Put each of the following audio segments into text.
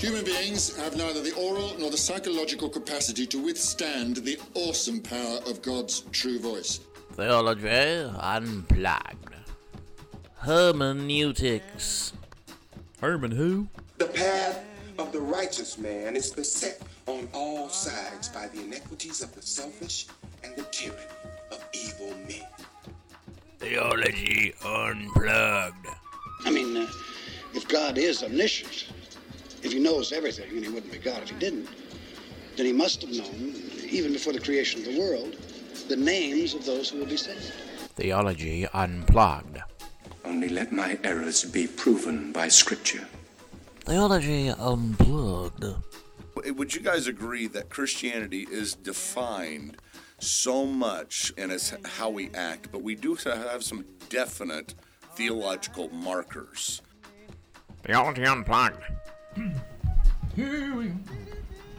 Human beings have neither the oral nor the psychological capacity to withstand the awesome power of God's true voice. Theology Unplugged. Hermeneutics. Herman who? The path of the righteous man is beset on all sides by the iniquities of the selfish and the tyranny of evil men. Theology Unplugged. I mean, uh, if God is omniscient, if he knows everything, and he wouldn't be God if he didn't, then he must have known, even before the creation of the world, the names of those who will be saved. Theology Unplugged. Only let my errors be proven by Scripture. Theology Unplugged. Would you guys agree that Christianity is defined so much in its how we act, but we do have some definite theological markers? Theology Unplugged. Here we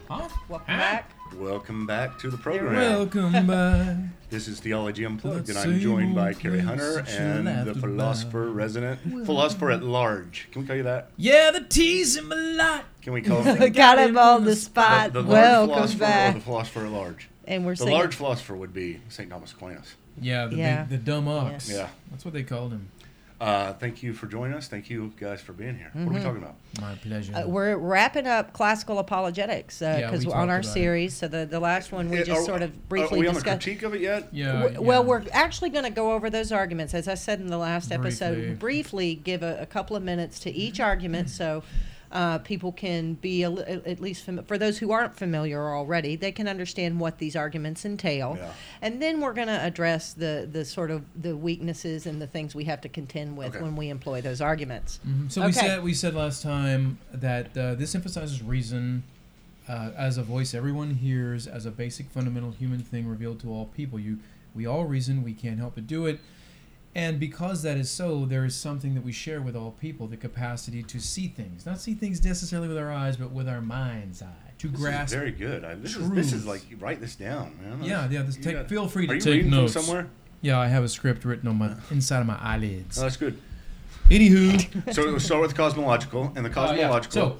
Huh? Welcome back. Welcome back to the program. Welcome back. This is Theology Unplugged, and I'm joined by Carrie Hunter and the about. philosopher resident, philosopher at large. Can we call you that? Yeah, the tea's in my lot. Can we call him Got him on the spot. the, the large Welcome philosopher or back. the philosopher at large? And we're The singing. large philosopher would be St. Thomas Aquinas. Yeah, the Yeah. big, the dumb ox. Yeah. That's what they called him. Uh, thank you for joining us. Thank you guys for being here. What are we talking about? My pleasure. Uh, we're wrapping up classical apologetics Yeah, because we we're on our about it. series. So the, the last one we Uh, just are- sort of Are briefly we on the discussed. critique of it yet? yeah, W- yeah. Well, we're actually going to go over those arguments, as I said in the last episode. Briefly. Briefly, give a, a couple of minutes to each argument, so uh, people can be a, at least fam- for those who aren't familiar already, they can understand what these arguments entail. Yeah. And then we're going to address the the sort of the weaknesses and the things we have to contend with Okay. when we employ those arguments. Mhm. So we said we said last time that uh, this emphasizes reason uh, as a voice everyone hears as a basic fundamental human thing revealed to all people. You we all reason, we can't help but do it. And because that is so, there is something that we share with all people, the capacity to see things. Not see things necessarily with our eyes, but with our mind's eye. To This grasp very good. I, this is this is like write this down, man. Yeah, yeah. This take, got- feel free to take notes. somewhere? Yeah, I have a script written on my inside of my eyelids. Oh, that's good. Anywho, So we'll start with cosmological, and the Uh, yeah. cosmological. So,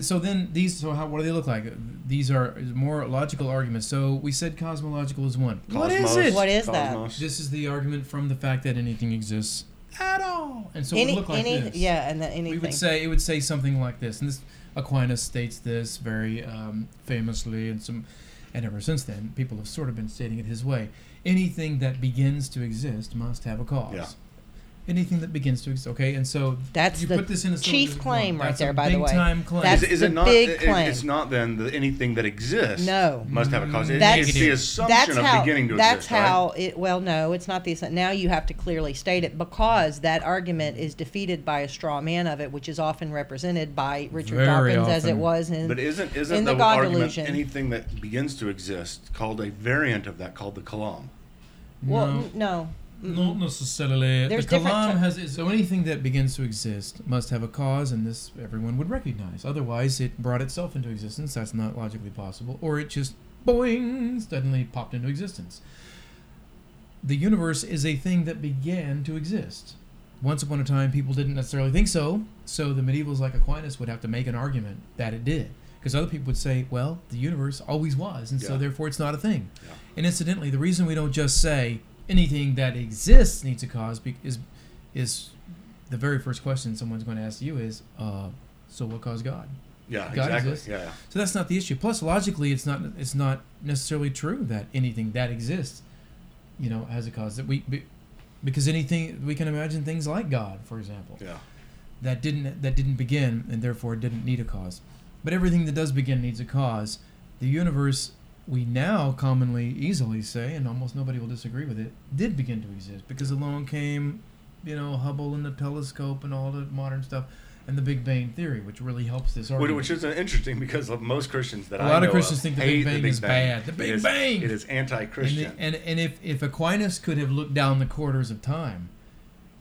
so then these. So how? What do they look like? These are more logical arguments. So we said cosmological is one. what is Cosmos, it? What is that? Cosmos. This is the argument from the fact that anything exists at all, and so it any would look like any this. yeah, and the, anything. We would say it would say something like this, and this Aquinas states this very um, famously, and some, and ever since then, people have sort of been stating it his way. Anything that begins to exist must have a cause. Yeah. Anything that begins to exist, okay, and so That's you the put this in a chief claim right there, by the way. time claim. That's is, is the it not? big it- claim. It's not then the, anything that exists. No. must have a cause. It- That's- it's the assumption that's of how beginning to that's exist. how right? it well no it's not the assumption. now you have to clearly state it because that argument is defeated by a straw man of it which is often represented by richard Very dawkins as it was in But isn't isn't in the, the God argument delusion. anything that begins to exist called a variant of that called the kalam? well No. n- no Not necessarily. There's the different kalam ty- has so anything that begins to exist must have a cause, and this everyone would recognize. Otherwise, it brought itself into existence. That's not logically possible, or it just boing suddenly popped into existence. The universe is a thing that began to exist. Once upon a time, people didn't necessarily think so. So the medievals, like Aquinas, would have to make an argument that it did, because other people would say, "Well, the universe always was, and so therefore it's not a thing." Yeah. And incidentally, the reason we don't just say anything that exists needs a cause be- is is the very first question someone's going to ask you is, uh, so what caused God? Yeah, God exactly. exists. Yeah, yeah. So that's not the issue. Plus, logically, it's not it's not necessarily true that anything that exists, you know, has a cause. That we be, because anything we can imagine things like God, for example, Yeah. that didn't that didn't begin and therefore didn't need a cause. But everything that does begin needs a cause. The universe we now commonly easily say, and almost nobody will disagree with it, did begin to exist because along came, you know, Hubble and the telescope and all the modern stuff, and the Big Bang theory, which really helps this argument. which is interesting because most Christians that A I lot of Christians think the Big Bang is bad. The Big It is- Bang! It is anti-Christian. it- and and if if Aquinas could have looked down the quarters of time,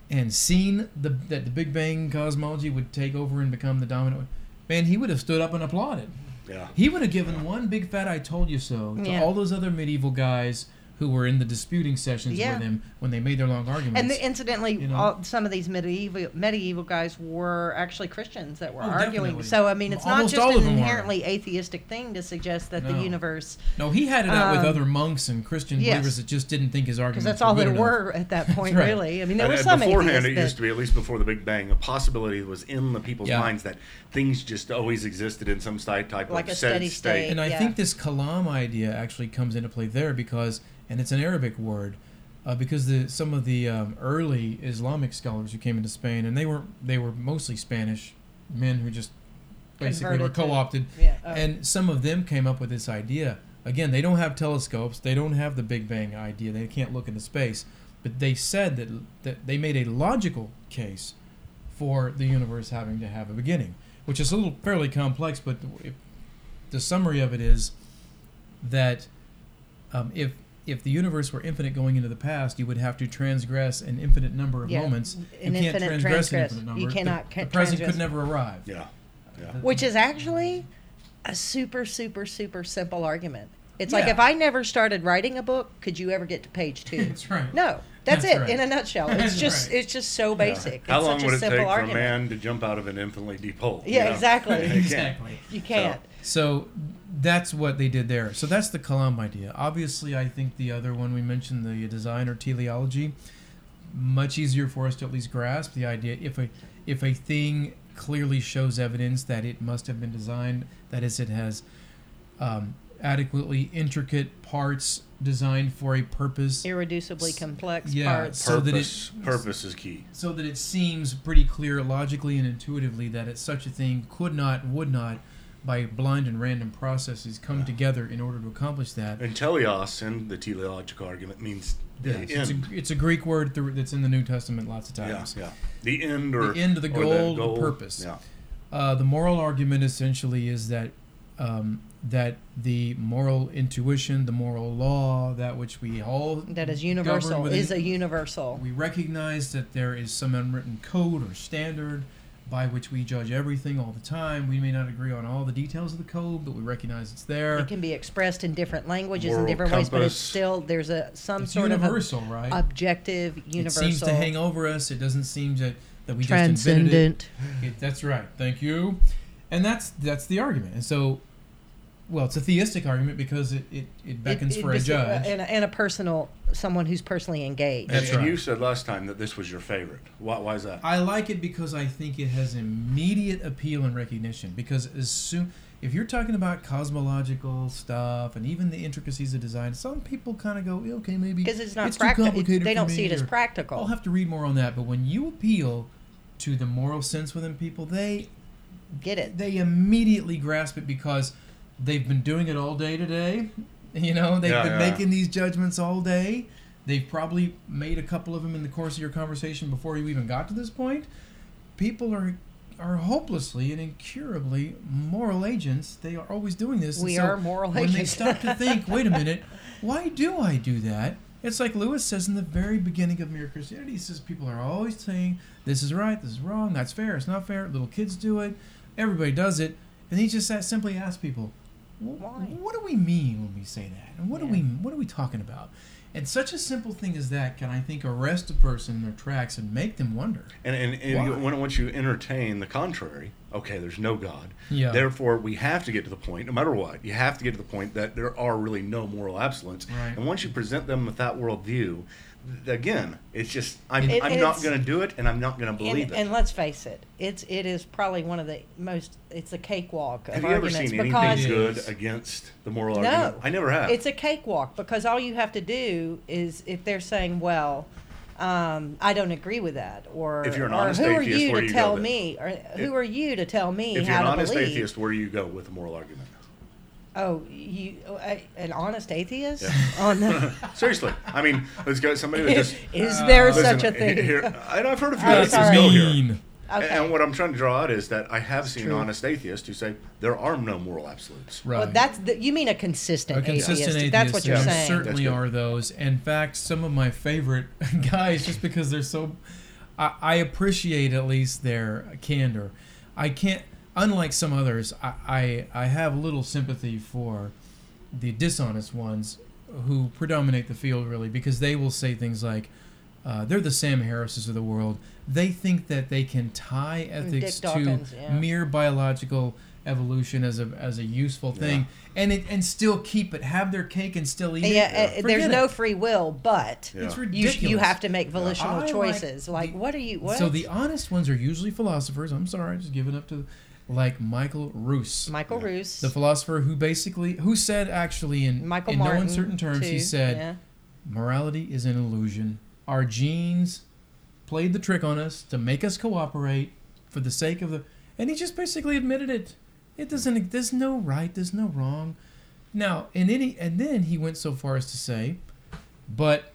and seen the that the Big Bang cosmology would take over and become the dominant, man, he would have stood up and applauded. Yeah. He would have given one big fat "I told you so" to Yeah. all those other medieval guys who were in the disputing sessions Yeah. with him when they made their long arguments. And the, incidentally, you know? all, some of these medieval medieval guys were actually Christians that were Oh, arguing. definitely. So I mean, it's not just all an of them were. inherently atheistic thing to suggest that the universe, no, he had it out with Um, other monks and Christian yes. believers that just didn't think his arguments because that's all were good there enough. were at that point, right. really. I mean, there And- were and some beforehand, it that, used to be at least before the Big Bang, a possibility was in the people's Yeah. minds that things just always existed in some sty- type Like of a set steady state. And I Yeah. think this kalam idea actually comes into play there because, and it's an Arabic word, uh, because the some of the um, early Islamic scholars who came into Spain, and they were they were mostly Spanish men who just basically were Converted to- co-opted, yeah, oh. and some of them came up with this idea. Again, they don't have telescopes, they don't have the Big Bang idea, they can't look into space, but they said that that they made a logical case for the universe having to have a beginning, which is a little fairly complex, but if, the summary of it is that um, if if the universe were infinite going into the past, you would have to transgress an infinite number of Yeah, moments. an you can't infinite transgress an infinite number. You The- cannot The, ca- present could never arrive. Yeah. Yeah. which is actually a super, super, super simple argument. It's like if I never started writing a book, could you ever get to page two? That's right. No, that's, That's it right. in a nutshell. It's That's just right. it's just so basic. How it's long such would a it simple take for a man to jump out of an infinitely deep hole? you Yeah, know? exactly. Exactly. You can't. So that's what they did there. So that's the Kalam idea. Obviously, I think the other one we mentioned, the design or teleology, much easier for us to at least grasp the idea. If a if a thing clearly shows evidence that it must have been designed, that is, it has um, adequately intricate parts designed for a purpose, Irreducibly complex Yeah, parts. so that it- Purpose, purpose is key. so that it seems pretty clear logically and intuitively that it, such a thing could not, would not, by blind and random processes, come together in order to accomplish that. And teleos in the teleological argument means the Yes, it's, end. a, it's a Greek word th- that's in the New Testament lots of times. yeah. The end or The end of the or goal, the purpose. Yeah. Uh, the moral argument essentially is that um, that the moral intuition, the moral law, that which we all that is universal within- is a universal. we recognize that there is some unwritten code or standard by which we judge everything all the time. We may not agree on all the details of the code, but we recognize it's there. It can be expressed in different languages in Moral different ways, but it's still there's a some It's sort universal, of right? a objective, It universal, seems to hang over us. It doesn't seem to that we just invented transcendent. it. it. That's right. Thank you. And that's that's the argument. And so, well, it's a theistic argument because it, it, it beckons It- it for a uh, judge. and, a- and a personal someone who's personally engaged. That's and right. you said last time that this was your favorite. Why, why is that? I like it because I think it has immediate appeal and recognition. Because as soon, if you're talking about cosmological stuff and even the intricacies of design, some people kind of go, okay, maybe because it's not too practical. complicated They don't me," see it as practical. I'll have to read more on that. But when you appeal to the moral sense within people, they Get it? they immediately grasp it because they've been doing it all day today. You know, they've Yeah, been yeah. making these judgments all day. They've probably made a couple of them in the course of your conversation before you even got to this point. People are are hopelessly and incurably moral agents. They are always doing this. We so are moral when they agents. stop to think, wait a minute, why do I do that? It's like Lewis says in the very beginning of Mere Christianity. He says people are always saying this is right, this is wrong, that's fair, it's not fair. Little kids do it, everybody does it, and he just simply asks people, "Wh- Why? What do we mean when we say that? And what Yeah. do we what are we talking about? And such a simple thing as that can I think arrest a person in their tracks and make them wonder. And, and, and you, when, once you entertain the contrary, okay, there's no God. Yeah. Therefore, we have to get to the point, no matter what, you have to get to the point that there are really no moral absolutes. Right. And once you present them with that worldview, th- again, it's just I'm, It- I'm not going to do it, and I'm not going to believe and, it. and let's face it, it's it is probably one of the most. It's a cakewalk of have you ever seen anything good against the moral no, argument? I never have. It's a cakewalk because all you have to do is if they're saying, "Well, um, I don't agree with that," or If you're an honest who are atheist, you where to you go tell me, or who are you to tell me if you're an honest believe? atheist, where do you go with the moral argument? Oh, you uh, an honest atheist? Yeah. On the, Seriously, I mean, let's go. Somebody that is, just is there Listen, such a thing? Here, and I've heard a few Oh, atheists sorry. go here. And- Okay. And what I'm trying to draw out is that I have seen true. honest atheists who say there are no moral absolutes. Right. Well, that's the, you mean a consistent, a consistent atheist. atheist. That's what you're there saying. certainly are those. In fact, some of my favorite guys, just because they're so, I, I appreciate at least their candor. I can't, unlike some others, I, I I have little sympathy for the dishonest ones who predominate the field really because they will say things like uh, they're the Sam Harrises of the world. They think that they can tie ethics Dick to yeah. mere biological evolution as a as a useful thing, and it and still keep it, have their cake and still eat Yeah, it. Yeah, Forget there's no free will, but Yeah. It's you ridiculous. you have to make volitional I like choices. Like, the- what are you? What? So the honest ones are usually philosophers. I'm sorry, I just giving up to like Michael Ruse. Michael Ruse, the philosopher who basically who said actually in Michael in Martin, no uncertain terms he said yeah. morality is an illusion. Our genes played the trick on us to make us cooperate for the sake of the and he just basically admitted it. It doesn't there's no right there's no wrong. Now and any and then he went so far as to say but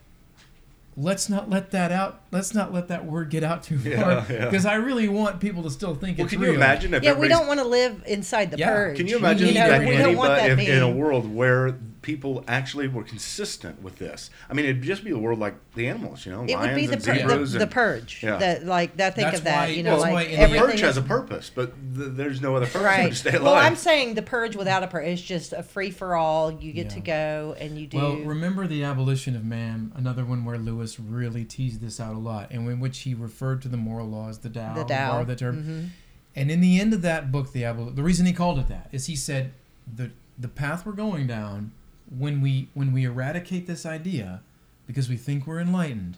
let's not let that out let's not let that word get out too Yeah, far yeah. because i really want people to still think Well, it's can real you imagine if Yeah, we don't want to live inside the Yeah. purge. Can you imagine You know, that we don't want that if, in a world where people actually were consistent with this? I mean, it'd just be a world like the animals, you know, It would be lions the, and pur- zebras the, the purge. Yeah. That like that. Think That's of that. why- you know, that's like the the everything purge has a purpose, but th- there's no other purpose right. to stay alive. Well, I'm saying the purge without a purge is just a free for all. You get Yeah. to go and you do. Well, remember the abolition of man, another one where Lewis really teased this out a lot, and in which he referred to the moral laws, the Tao, The to Tao, borrow the term. mhm. And in the end of that book, the abol- the reason he called it that is he said the the path we're going down when we when we eradicate this idea because we think we're enlightened,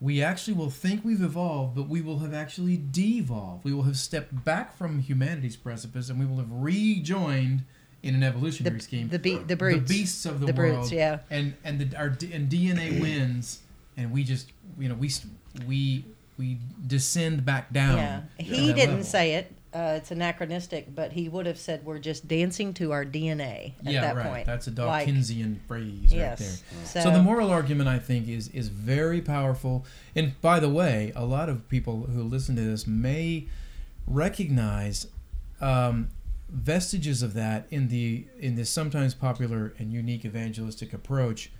we actually will think we've evolved, but we will have actually devolved. We will have stepped back from humanity's precipice, and we will have rejoined in an evolutionary scheme the be- the brutes. the beasts of the, The brutes, world, yeah. and and the our and DNA wins, and we just you know we we we descend back down. yeah, he didn't level. say it. Uh, it's anachronistic, but he would have said we're just dancing to our DNA at yeah, that right. point. That's a Like, Dawkinsian phrase Yes. right there. So- So, the moral argument, I think, is is very powerful. And by the way, a lot of people who listen to this may recognize um, vestiges of that in the in this sometimes popular and unique evangelistic approach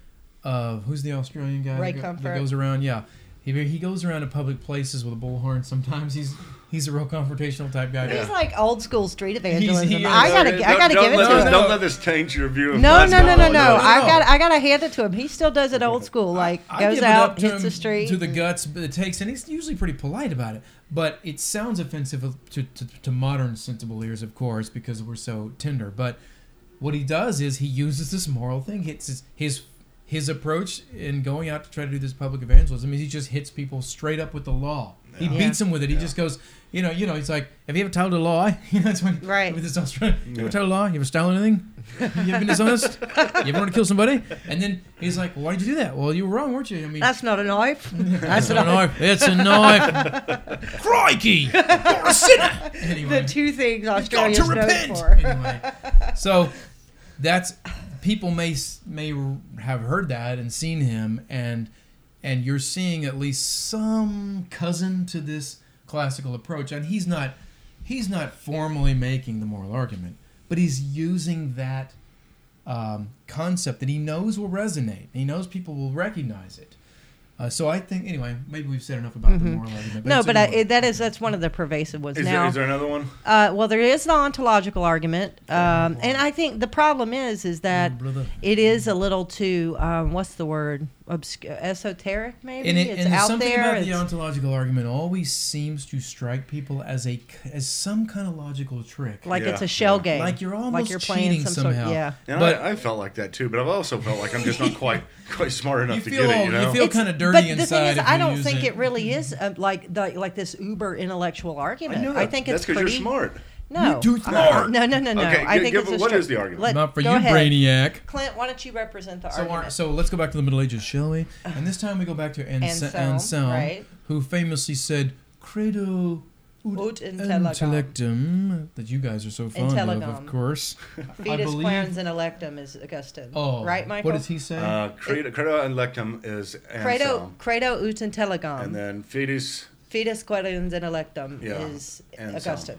of who's the Australian guy Ray that, go- that goes around? Yeah. He, he goes around to public places with a bullhorn. Sometimes he's he's a real confrontational type guy. He's like old school street He's- evangelism. he. I gotta, Don't- I gotta give it to this, him. Don't let this taint your view of No, God's no, no, no, gospel. no. I no. got, I gotta hand it to him. He still does it old school. Like I goes out, to hits him the street. to the guts, but it takes, and he's usually pretty polite about it. But it sounds offensive to, to, to modern sensible ears, of course, because we're so tender. But what he does is he uses this moral thing. Hits his his his approach in going out to try to do this public evangelism is he just hits people straight up with the law. He beats them with it. He just goes, you know, you know. He's like, "Have you ever told a lie?" You know, that's when Right. with this Australian. You ever told a lie? You ever stolen anything? You ever been dishonest? You ever want to kill somebody? And then he's like, well, "Why did you do that?" Well, you were wrong, weren't you? I mean, That's not a knife. that's not a knife. It's a knife. Crikey! You're a sinner. Anyway, the two things I've got to repent. for. Anyway, so that's people may may have heard that and seen him, and and you're seeing at least some cousin to this classical approach, and he's not he's not formally making the moral argument, but he's using that um, concept that he knows will resonate. He knows people will recognize it. Uh, so I think anyway, maybe we've said enough about the moral argument. Mm-hmm. No, but I, it, that is that's one of the pervasive ones. Is, now, there, is there another one? Uh, well, there is the ontological argument, um, and I think the problem is is that brother. it is a little too um, what's the word obscure, esoteric maybe. and, it, it's and out something there. about the ontological argument always seems to strike people as a as some kind of logical trick. like it's a shell yeah. game. Like you're almost like you're playing cheating some sort. somehow. Yeah. And But- I, I felt like that too, but I've also felt like I'm just not quite quite smart enough to feel get it. all- You you know, feel kinda dirty but the thing is, I don't think it. it, really is uh, like the, like this uber intellectual argument. I know I that. think that's it's because you're smart. No, You're too Uh, smart. no, no, no, no. Okay, I think give- it's a what stri- is the argument? Let- Not for go you, ahead. brainiac. Clint, why don't you represent the So, our, argument? so let's go back to the Middle Ages, shall we? And this time we go back to Anse- Anselm, Anselm, right. who famously said, "Credo Ut intelligam. intellectum," that you guys are so fond of, of course. I Fetus believe- querens in electum is Augustine. Oh, right, Michael? What does he say? Uh, credo, credo and lectum is Anselm, credo ut intelligam. and then fetus. Fetus quaerens intellectum Yeah, is Anselm. Augustine.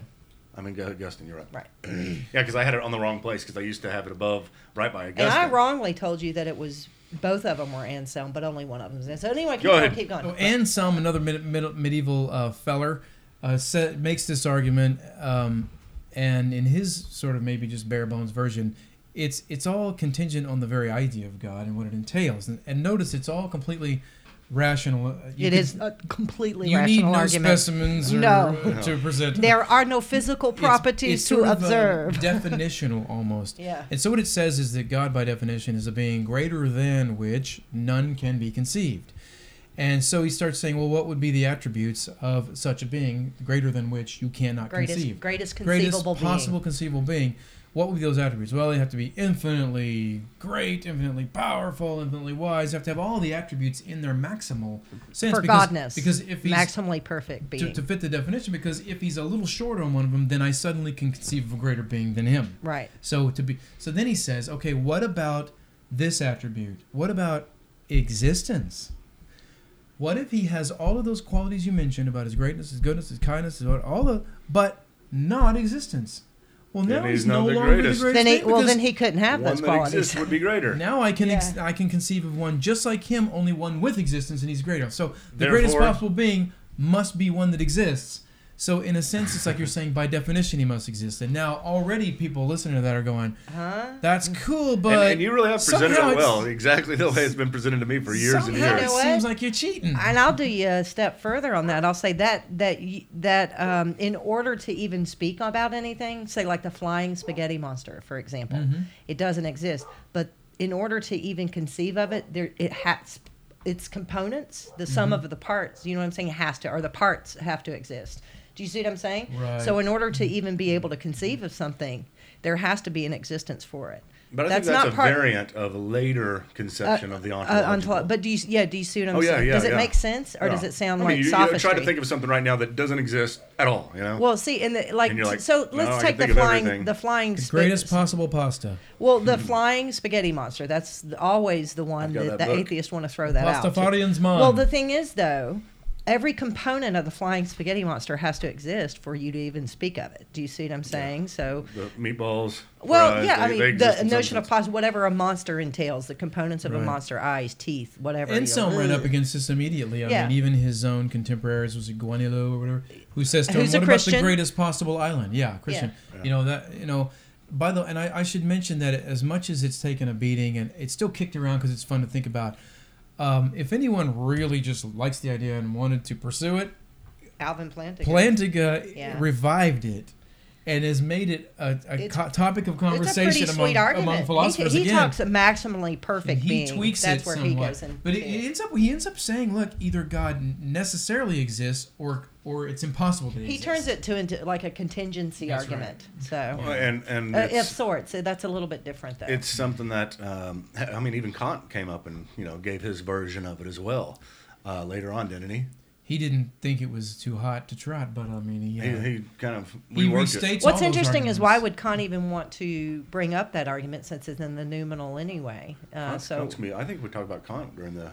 I mean, Gu- Augustine, you're right. Right. Yeah, because I had it on the wrong place because I used to have it above, right by Augustine. And I wrongly told you that it was both of them were Anselm, but only one of them was Anselm. So anyway, keep Go going, ahead. keep going. So Anselm, another mid, mid, medieval uh, feller, uh, sa makes this argument, um, and in his sort of maybe just bare bones version, it's it's all contingent on the very idea of God and what it entails. And, and notice it's all completely rational. Uh, you It could- is a completely You need rational no argument. specimens or, No. uh, to present. There are no physical properties it's to sort of, uh, observe. definitional almost. Yeah. And so what it says is that God, by definition, is a being greater than which none can be conceived. And so he starts saying, well, what would be the attributes of such a being greater than which you cannot Greatest- conceive? greatest greatest conceivable being. possible conceivable being. What would be those attributes? Well, they have to be infinitely great, infinitely powerful, infinitely wise. They have to have all the attributes in their maximal sense. for because, godness. Because if he's maximally perfect being. to, to fit the definition because if he's a little short on one of them then i suddenly can conceive of a greater being than him Right. so to be so then he says okay what about this attribute what about existence what if he has all of those qualities you mentioned about his greatness his goodness his kindness his, all the but not existence well now Then he's, he's no the longer greatest. the greatest then he, well, then he couldn't have One those that qualities. exists would be greater. now I can ex- I can conceive of one just like him, only one with existence, and he's greater. So the greatest possible being must be one that exists. So in a sense, it's like you're saying by definition he must exist. And now already people listening to that are going, Huh? "That's cool," but and, and you really have presented it well, exactly the way it's been presented to me for years and years. You It what? seems like you're cheating. And I'll do you a step further on that. I'll say that that that um, in order to even speak about anything, say like the flying spaghetti monster, for example, Mm-hmm. it doesn't exist. But in order to even conceive of it, there it has its components, the sum Mm-hmm. of the parts. You know what I'm saying? It has to, or the parts have to exist. Do you see what I'm saying? Right. So in order to even be able to conceive of something, there has to be an existence for it. But I think that's not a part- variant of a later conception of the uh, ontological. ontolo- but do you yeah? Do you see what I'm oh yeah, saying? yeah. Does it yeah. make sense, or Yeah. does it sound I like mean, you, you sophistry? try to think of something right now that doesn't exist at all. You know. Well, see, and the, like, And like, so let's I take the flying, everything. the flying, the spa- greatest possible pasta. well, the flying spaghetti monster. That's always the one that, that the atheists want to throw that out. Pastafarian's mom. Well, the thing is, though, every component of the flying spaghetti monster has to exist for you to even speak of it. Do you see what I'm saying? So, the meatballs. well, fries, yeah, I they- they mean, the notion of pos- whatever a monster entails, the components of a monster, eyes, teeth, whatever. and some ran up against this immediately. I Yeah. mean, even his own contemporaries was it Gaunilo or whatever, who says to Who's him, "What about the greatest possible island?" Yeah, Christian. Yeah. You know that. You know, by the and I, I should mention that as much as it's taken a beating and it's still kicked around because it's fun to think about. Um, if anyone really just likes the idea and wanted to pursue it, Alvin Plantinga. Plantinga Yeah. revived it and has made it a, a co- topic of It's a conversation among, sweet argument. among He- philosophers he, again. talks a maximally perfect he being. tweaks That's it where somewhat. he goes in. but it, it ends up he ends up saying, look, either God necessarily exists or or it's impossible to exist. He exist. turns it to into like a contingency That's right. argument. So, and and uh, of sorts. That's a little bit different, though. it's something that um, I mean, even Kant came up and you know gave his version of it as well. Uh, later on, didn't he? He didn't think it was too hot to trot, but I mean, he, uh, He, he kind of he reworked it. restates all What's those interesting is why would Kant even want to bring up that argument since it's in the noumenal anyway? Uh, Kant's- so Kant's gonna be- I think we talked about Kant during the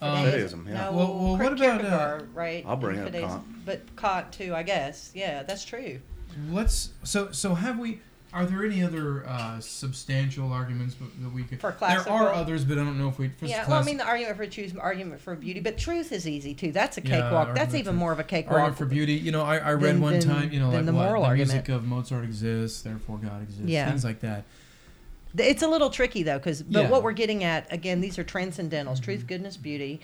Um, Fideism. Yeah. No, Well- well, what about, uh, right? I'll bring and up Kant. But Kant too, I guess. Yeah, that's true. Let's so so have we. Are there any other uh, substantial arguments that we could? For there are others, but I don't know if we. For yeah, well, I mean, the argument for choose argument for beauty, but truth is easy too. That's a Yeah, cakewalk. That's even more of a cakewalk. argument for beauty. You know, I, I read Than- one than- time. You know, like the what moral the argument. music of Mozart exists, therefore God exists. Yeah. Things like that. It's a little tricky though, because but Yeah. Mm-hmm. what we're getting at again, these are transcendentals: truth, goodness, beauty.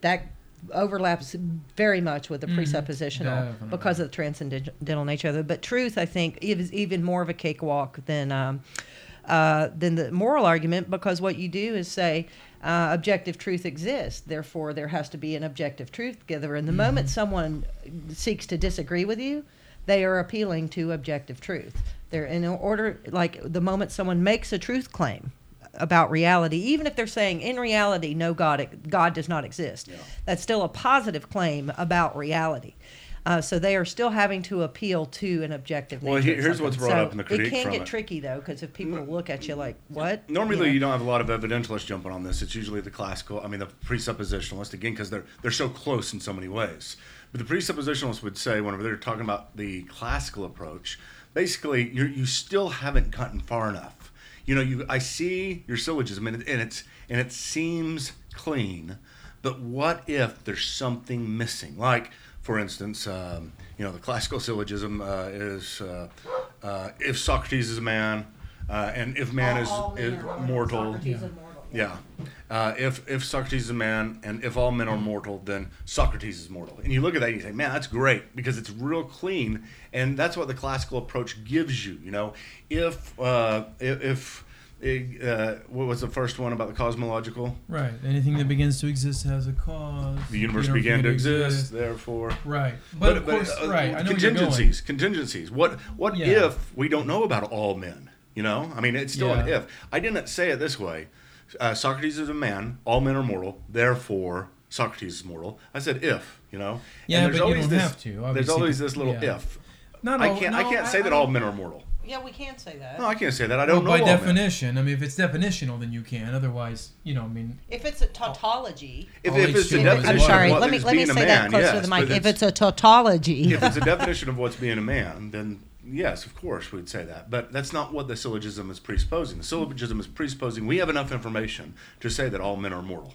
That overlaps very much with the Mhm. presuppositional Definitely. because of the transcendental nature of it. But truth, I think, is even more of a cakewalk than um, uh, than the moral argument because what you do is say. Uh, objective truth exists, therefore there has to be an objective truth together. And the moment someone seeks to disagree with you, they are appealing to objective truth. They're in order, like the moment someone makes a truth claim about reality, even if they're saying in reality, no God, God does not exist, that's still a positive claim about reality. Uh, so they are still having to appeal to an objective. Well, here's what's brought So up in the critique It can get it. tricky though, because if people look at you like, "What?" Normally, know? you don't have a lot of evidentialists jumping on this. It's usually the classical, I mean, the presuppositionalist again, because they're they're so close in so many ways. But the presuppositionalists would say, whenever they're talking about the classical approach, basically, you you still haven't gotten far enough. You know, you I see your syllogism, and, it, and it's and it seems clean, but what if there's something missing? Like, for instance, um, you know, the classical syllogism uh, is uh, uh, if Socrates is a man, Uh, and if man is, All is mortal, is mortal. Yeah. Uh, if if Socrates is a man and if all men are mortal, then Socrates is mortal. And you look at that and you say, man, that's great because it's real clean, and that's what the classical approach gives you. You know, if uh, if, uh, what was the first one about the cosmological? Right. Anything that begins to exist has a cause. The universe began to begin exist, therefore. Right. But, of course, uh, right. I know where you're going. contingencies. Contingencies. What what Yeah. if we don't know about all men? You know, I mean, it's still an if. I didn't say it this way. Uh, Socrates is a man. All men are mortal. Therefore, Socrates is mortal. I said if. You know. Yeah, And there's but you always don't this, have to, There's always this little yeah. if. Not I can't. I can't say I- that I all men are mortal. Yeah, we can't say that. No, I can't say that. I don't Well, know by all men. definition, I mean, if it's definitional, then you can. Otherwise, you know, I mean, If it's a tautology. If, if it's the definition I'm sorry. of what Let me let me being say a that man, closer yes, to the mic. If it's- it's a tautology. if it's a definition of what's being a man, then yes, of course we'd say that. But that's not what the syllogism is presupposing. The syllogism is presupposing we have enough information to say that all men are mortal.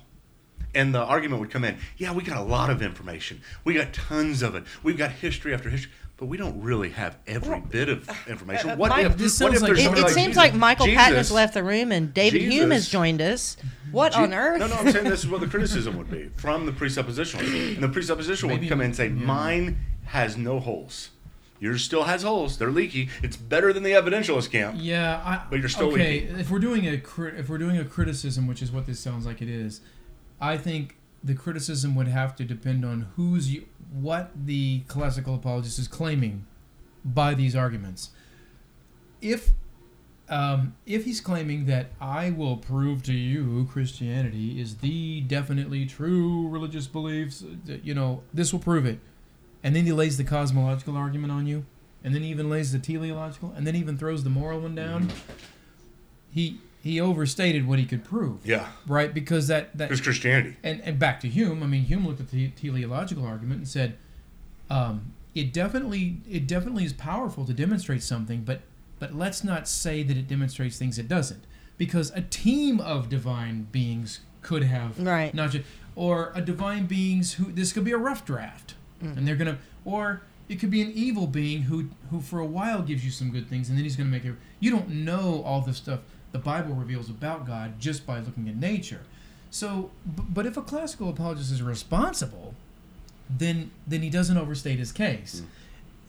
And the argument would come in, yeah, we got a lot of information. We got tons of it. We've got history after history, but we don't really have every bit of information. uh, what Mike- if This what if like- there's It, it like seems Jesus? like Michael Patton has left the room and David Hume has joined us. What Je- on earth? No, no, I'm saying this is what the criticism would be from the presuppositional. And the presuppositional would come in and say, yeah. mine has no holes. Yours still has holes. They're leaky. It's better than the evidentialist camp. yeah. I, But you're still okay. leaking. If we're doing a cri- if we're doing a criticism, which is what this sounds like it is, I think the criticism would have to depend on who's you, what the classical apologist is claiming by these arguments. If um, if he's claiming that I will prove to you Christianity is the definitely true religious beliefs, that, you know, this will prove it, and then he lays the cosmological argument on you, and then he even lays the teleological, and then even throws the moral one down. He he overstated what he could prove, Yeah. right? Because that that It's Christianity. and and back to Hume. I mean, Hume looked at the teleological argument and said, um, it definitely it definitely is powerful to demonstrate something, but but let's not say that it demonstrates things it doesn't, because a team of divine beings could have Right. not just or a divine beings who this could be a rough draft, Mm-hmm. and they're gonna or it could be an evil being who who for a while gives you some good things, and then he's gonna make it. You don't know all the stuff the Bible reveals about God just by looking at nature. So, but if a classical apologist is responsible, then then he doesn't overstate his case, mm.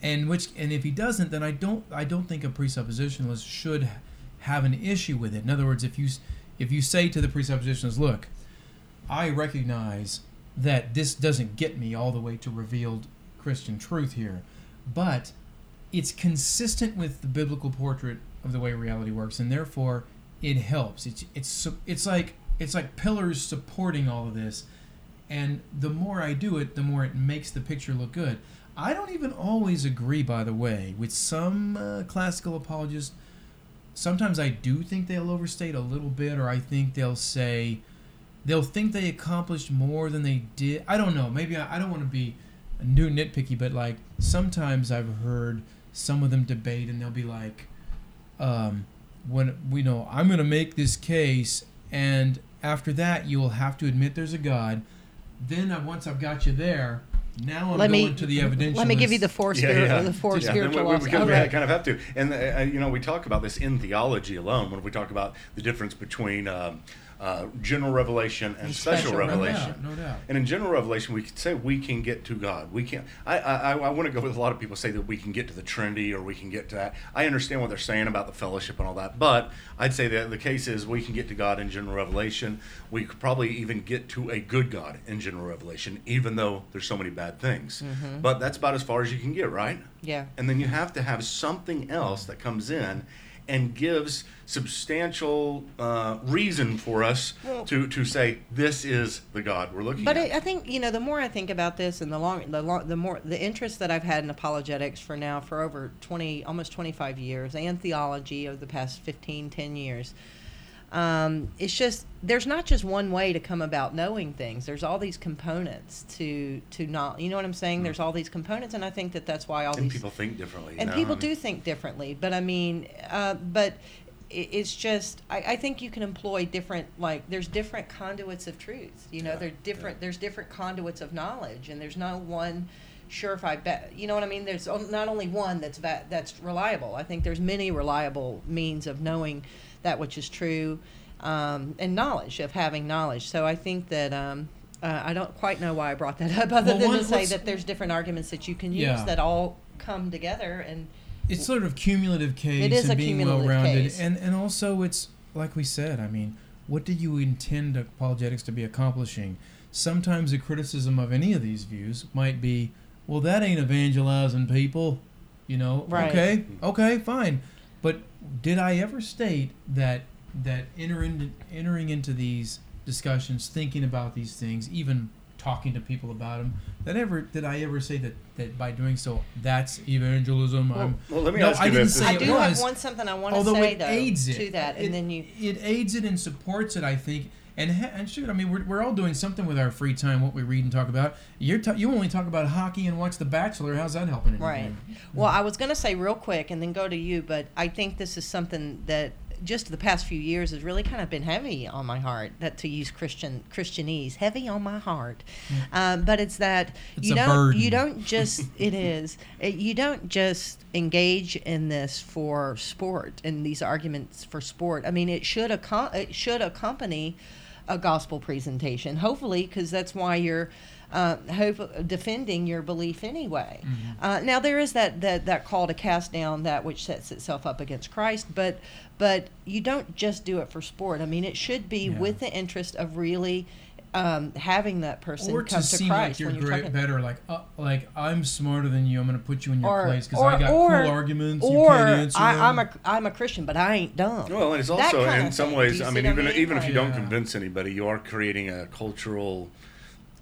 and which and if he doesn't, then I don't I don't think a presuppositionalist should have an issue with it. In other words, if you if you say to the presuppositionalist, look, I recognize that this doesn't get me all the way to revealed Christian truth here, but it's consistent with the biblical portrait of the way reality works, and therefore it helps. It's it's it's like it's like pillars supporting all of this, and the more I do it, the more it makes the picture look good. I don't even always agree, by the way, with some uh, classical apologists. Sometimes I do think they'll overstate a little bit, or I think they'll say they'll think they accomplished more than they did. I don't know. Maybe I, I don't want to be a new nitpicky, but like sometimes I've heard some of them debate, and they'll be like, um, "When we know I'm going to make this case, and after that you'll have to admit there's a God." Then I, once I've got you there, now I'm let going me to the evidential. let me give you the four spirit, the four Yeah, spiritual and we, laws. we, because Oh, we right. kind of have to. And, uh, uh, you know, we talk about this in theology alone when we talk about the difference between um, uh, general revelation and special, special revelation. No doubt, no doubt. And in general revelation, we can say we can get to God. We can. I I, I want to go with a lot of people say that we can get to the Trinity or we can get to that. I understand what they're saying about the fellowship and all that, but I'd say that the case is we can get to God in general revelation. We could probably even get to a good God in general revelation, even though there's so many bad things. But that's about as far as you can get, right? Yeah. And then you have to have something else that comes in and gives substantial uh, reason for us Well- to, to say this is the God we're looking But at. I I think you know the more I think about this, and the long, the long, the more the interest that I've had in apologetics for now for over twenty, almost twenty five years, and theology of the past 15, 10 years. Um, it's just there's not just one way to come about knowing things. There's all these components to to not. You know what I'm saying? There's all these components, and I think that that's why all and these people think differently. and know? people I mean, do think differently but i mean uh, but it's just I, I think you can employ different like there's different conduits of truth you know Yeah, there's different there's different conduits of knowledge and there's no one surefire bet. You know what I mean? There's not only one that's va- that's reliable. I think there's many reliable means of knowing that which is true, um, and knowledge of having knowledge. So I think that. Um, uh, I don't quite know why I brought that up, other Well, than one- to say that there's different arguments that you can use Yeah. that all come together and it's sort of cumulative case It is and a being cumulative well rounded case. and and also it's like we said i mean what do you intend apologetics to be accomplishing sometimes a criticism of any of these views might be well that ain't evangelizing people you know Right. okay okay fine but did i ever state that that enter into, entering into these discussions thinking about these things even talking to people about them that ever did i ever say that that by doing so that's evangelism i'm well, let me no, ask I you didn't this. say I do was. have one something I want to Although say it though aids it to that, and it, then you it aids it and supports it. I think, and ha- and shoot, I mean, we're, we're all doing something with our free time. What we read and talk about. You're ta- you only talk about hockey and watch The Bachelor. How's that helping? Anything? Right. Well, I was going to say real quick and then go to you, but I think this is something that just the past few years has really kind of been heavy on my heart. That to use Christian Christianese, heavy on my heart. Um, but it's that It's you don't burden. you don't just it is it, you don't just engage in this for sport and these arguments for sport. I mean, it should accom- it should accompany a gospel presentation, hopefully, because that's why you're uh, hope, defending your belief anyway. Mm-hmm. Uh, now there is that, that that call to cast down that which sets itself up against Christ, but but you don't just do it for sport. I mean, it should be Yeah. with the interest of really um, having that person Or come to to, seem Christ like you're when you're great, talking. better, like uh, like I'm smarter than you. I'm going to put you in your Or, place because I got or, cool arguments. or you can't answer I, them. I'm a I'm a Christian, but I ain't dumb. Well, and it's also in some ways. I mean, even mean? even if you don't Yeah. convince anybody, you are creating a cultural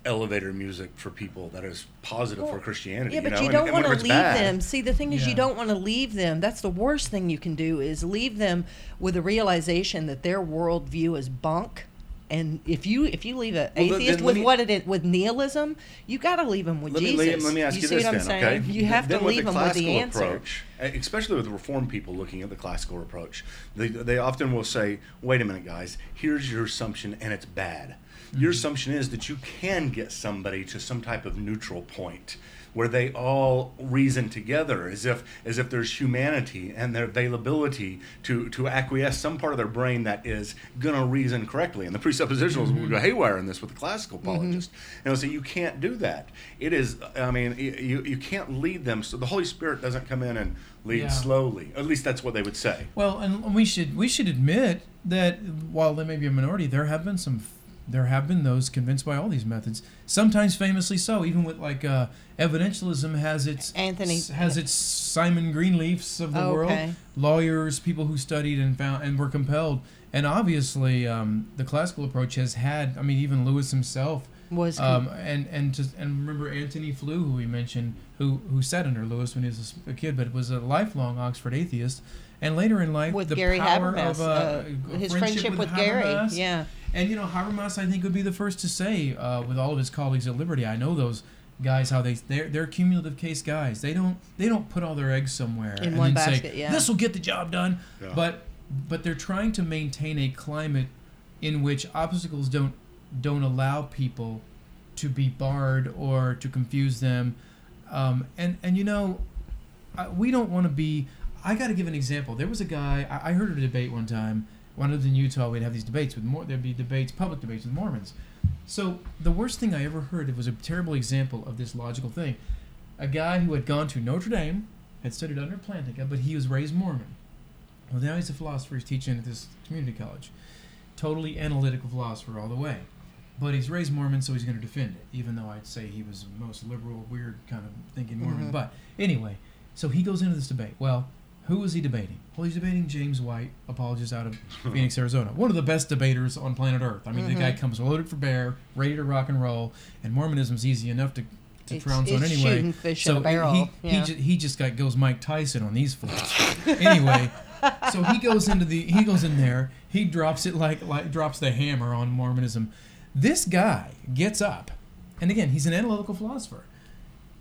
elevator music for people that is positive for Christianity. Yeah, but know? you don't want to leave bad- them. See, the thing is, Yeah. you don't want to leave them. That's the worst thing you can do is leave them with the realization that their worldview is bunk. And if you if you leave an Well, atheist with me- what it is with nihilism, you got to leave them with Let me, Jesus. let, let me ask you, see this what I'm then, saying? okay? You have then to leave the them with the answer. approach, eh, especially with Reformed people looking at the classical approach. They, they often will say, "Wait a minute, guys. Here's your assumption, and it's bad. Your assumption is that you can get somebody to some type of neutral point." Where they all reason together, as if as if there's humanity and their availability to to acquiesce some part of their brain that is gonna reason correctly. And the presuppositionalists will mm-hmm. go haywire in this with the classical mm-hmm. apologists, and they'll say you can't do that. It is, I mean, you you can't lead them. So the Holy Spirit doesn't come in and lead Yeah. slowly. At least that's what they would say. Well, and we should we should admit that while there may be a minority, there have been some there have been those convinced by all these methods. Sometimes famously so, even with like uh, evidentialism has its Anthony- has its Simon Greenleafs of the world, lawyers, people who studied and found and were compelled. And obviously, um, the classical approach has had. I mean, even Lewis himself Was um, and and just and remember Antony Flew, who we mentioned, who who sat under Lewis when he was a kid, but was a lifelong Oxford atheist, and later in life with the Gary power Habermas, of uh, uh, his friendship with, Gary, yeah. And you know Habermas, I think would be the first to say, uh, with all of his colleagues at Liberty, I know those guys how they they're, they're cumulative case guys. They don't they don't put all their eggs somewhere In and one then basket, say yeah. this will get the job done. Yeah. But but they're trying to maintain a climate in which obstacles don't don't allow people to be barred or to confuse them. Um, and and you know, I, we don't want to be. I got to give an example. There was a guy I, I heard a debate one time. When I lived in Utah, we'd have these debates with more. There'd be debates, public debates with Mormons. So the worst thing I ever heard it was a terrible example of this logical thing. A guy who had gone to Notre Dame, had studied under Plantinga, but he was raised Mormon. Well, now he's a philosopher. He's teaching at this community college. Totally analytical philosopher all the way. But he's raised Mormon, so he's going to defend it, even though I'd say he was the most liberal, weird kind of thinking Mormon. Mhm. But anyway, so he goes into this debate. Well, who was he debating? Well, he's debating James White, apologist out of Phoenix, Arizona. One of the best debaters on planet Earth. I mean, the guy comes loaded for bear, ready to rock and roll, and Mormonism's easy enough to, to It's- trounce on anyway. fish so in a barrel, He, yeah. he, ju- he just got, goes Mike Tyson on these fools. anyway, so he goes into the he goes in there. He drops it like like drops the hammer on Mormonism. This guy gets up, and again, he's an analytical philosopher.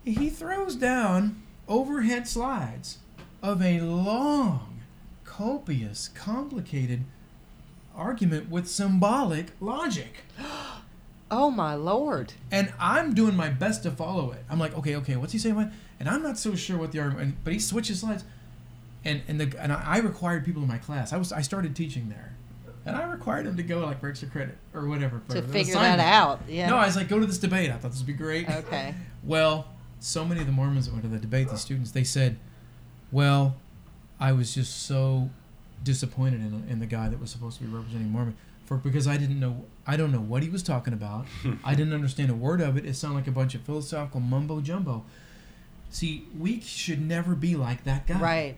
He throws down overhead slides of a long, copious, complicated argument with symbolic logic. Oh my lord! and I'm doing my best to follow it. I'm like, okay, okay, what's he saying? And I'm not so sure what the argument. But he switches slides, and and the and I required people in my class. I was I started teaching there, and I required them to go like for extra credit or whatever for To the figure that out, yeah. No, I was like, go to this debate. I thought this would be great. Okay. Well, so many of the Mormons that went to the debate, these students, they said, well, I was just so disappointed in, in the guy that was supposed to be representing Mormon for because I didn't know I don't know what he was talking about. I didn't understand a word of it. It sounded like a bunch of philosophical mumbo jumbo. See, we should never be like that guy. Right.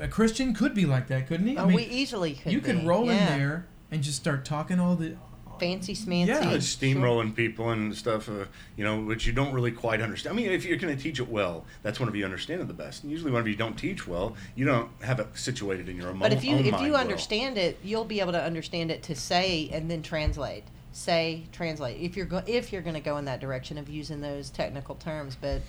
A Christian could be like that, couldn't he? Oh, we easily could You could be, roll yeah. in there and just start talking all the Fancy smancy. Yeah, steamrolling people and stuff, uh, you know, which you don't really quite understand. I mean, if you're going to teach it well, that's whenever you understand it the best. And usually, whenever you don't teach well, you don't have it situated in your own, mind. But if you if you well. understand it, you'll be able to understand it to say and then translate. Say translate if you're go- if you're going to go in that direction of using those technical terms. But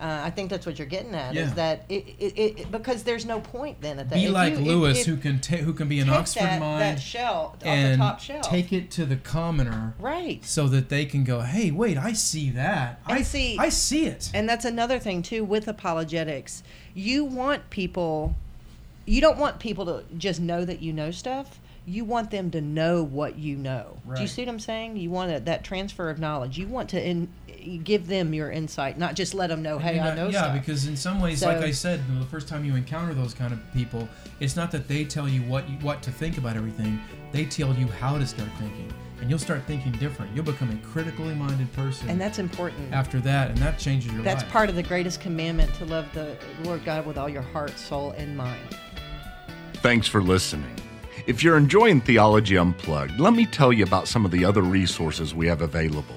uh, I think that's what you're getting at Yeah. is that it, it, it because there's no point then at that. be if like you- Lewis, if- who can ta- who can be an Oxford that, mind that shell off and the top take it to the commoner, right. so that they can go, "Hey, wait, I see that. I see- I see it." And that's another thing too with apologetics. You want people you don't want people to just know that you know stuff. You want them to know what you know. Do you see what I'm saying? You want a, that transfer of knowledge. You want to in, give them your insight, not just let them know, "Hey, And, I know yeah, stuff." because in some ways, like I said, the first time you encounter those kind of people, it's not that they tell you what you, what to think about everything. They tell you how to start thinking, and you'll start thinking different. You'll become a critically minded person. and that's important. after that, and that changes your life That's life. part of the greatest commandment to love the Lord God with all your heart, soul, and mind. Thanks for listening. If you're enjoying Theology Unplugged, let me tell you about some of the other resources we have available.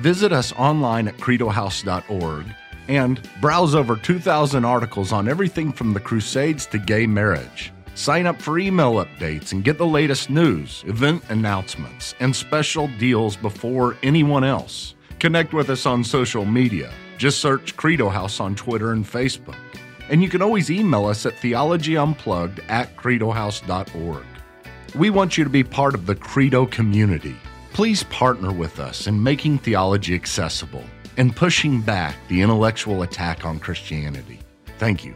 Visit us online at credohouse.org and browse over 2,000 articles on everything from the Crusades to gay marriage. Sign up for email updates and get the latest news, event announcements, and special deals before anyone else. Connect with us on social media. Just search Credo House on Twitter and Facebook. And you can always email us at theologyunplugged at credohouse.org. We want you to be part of the Credo community. Please partner with us in making theology accessible and pushing back the intellectual attack on Christianity. Thank you.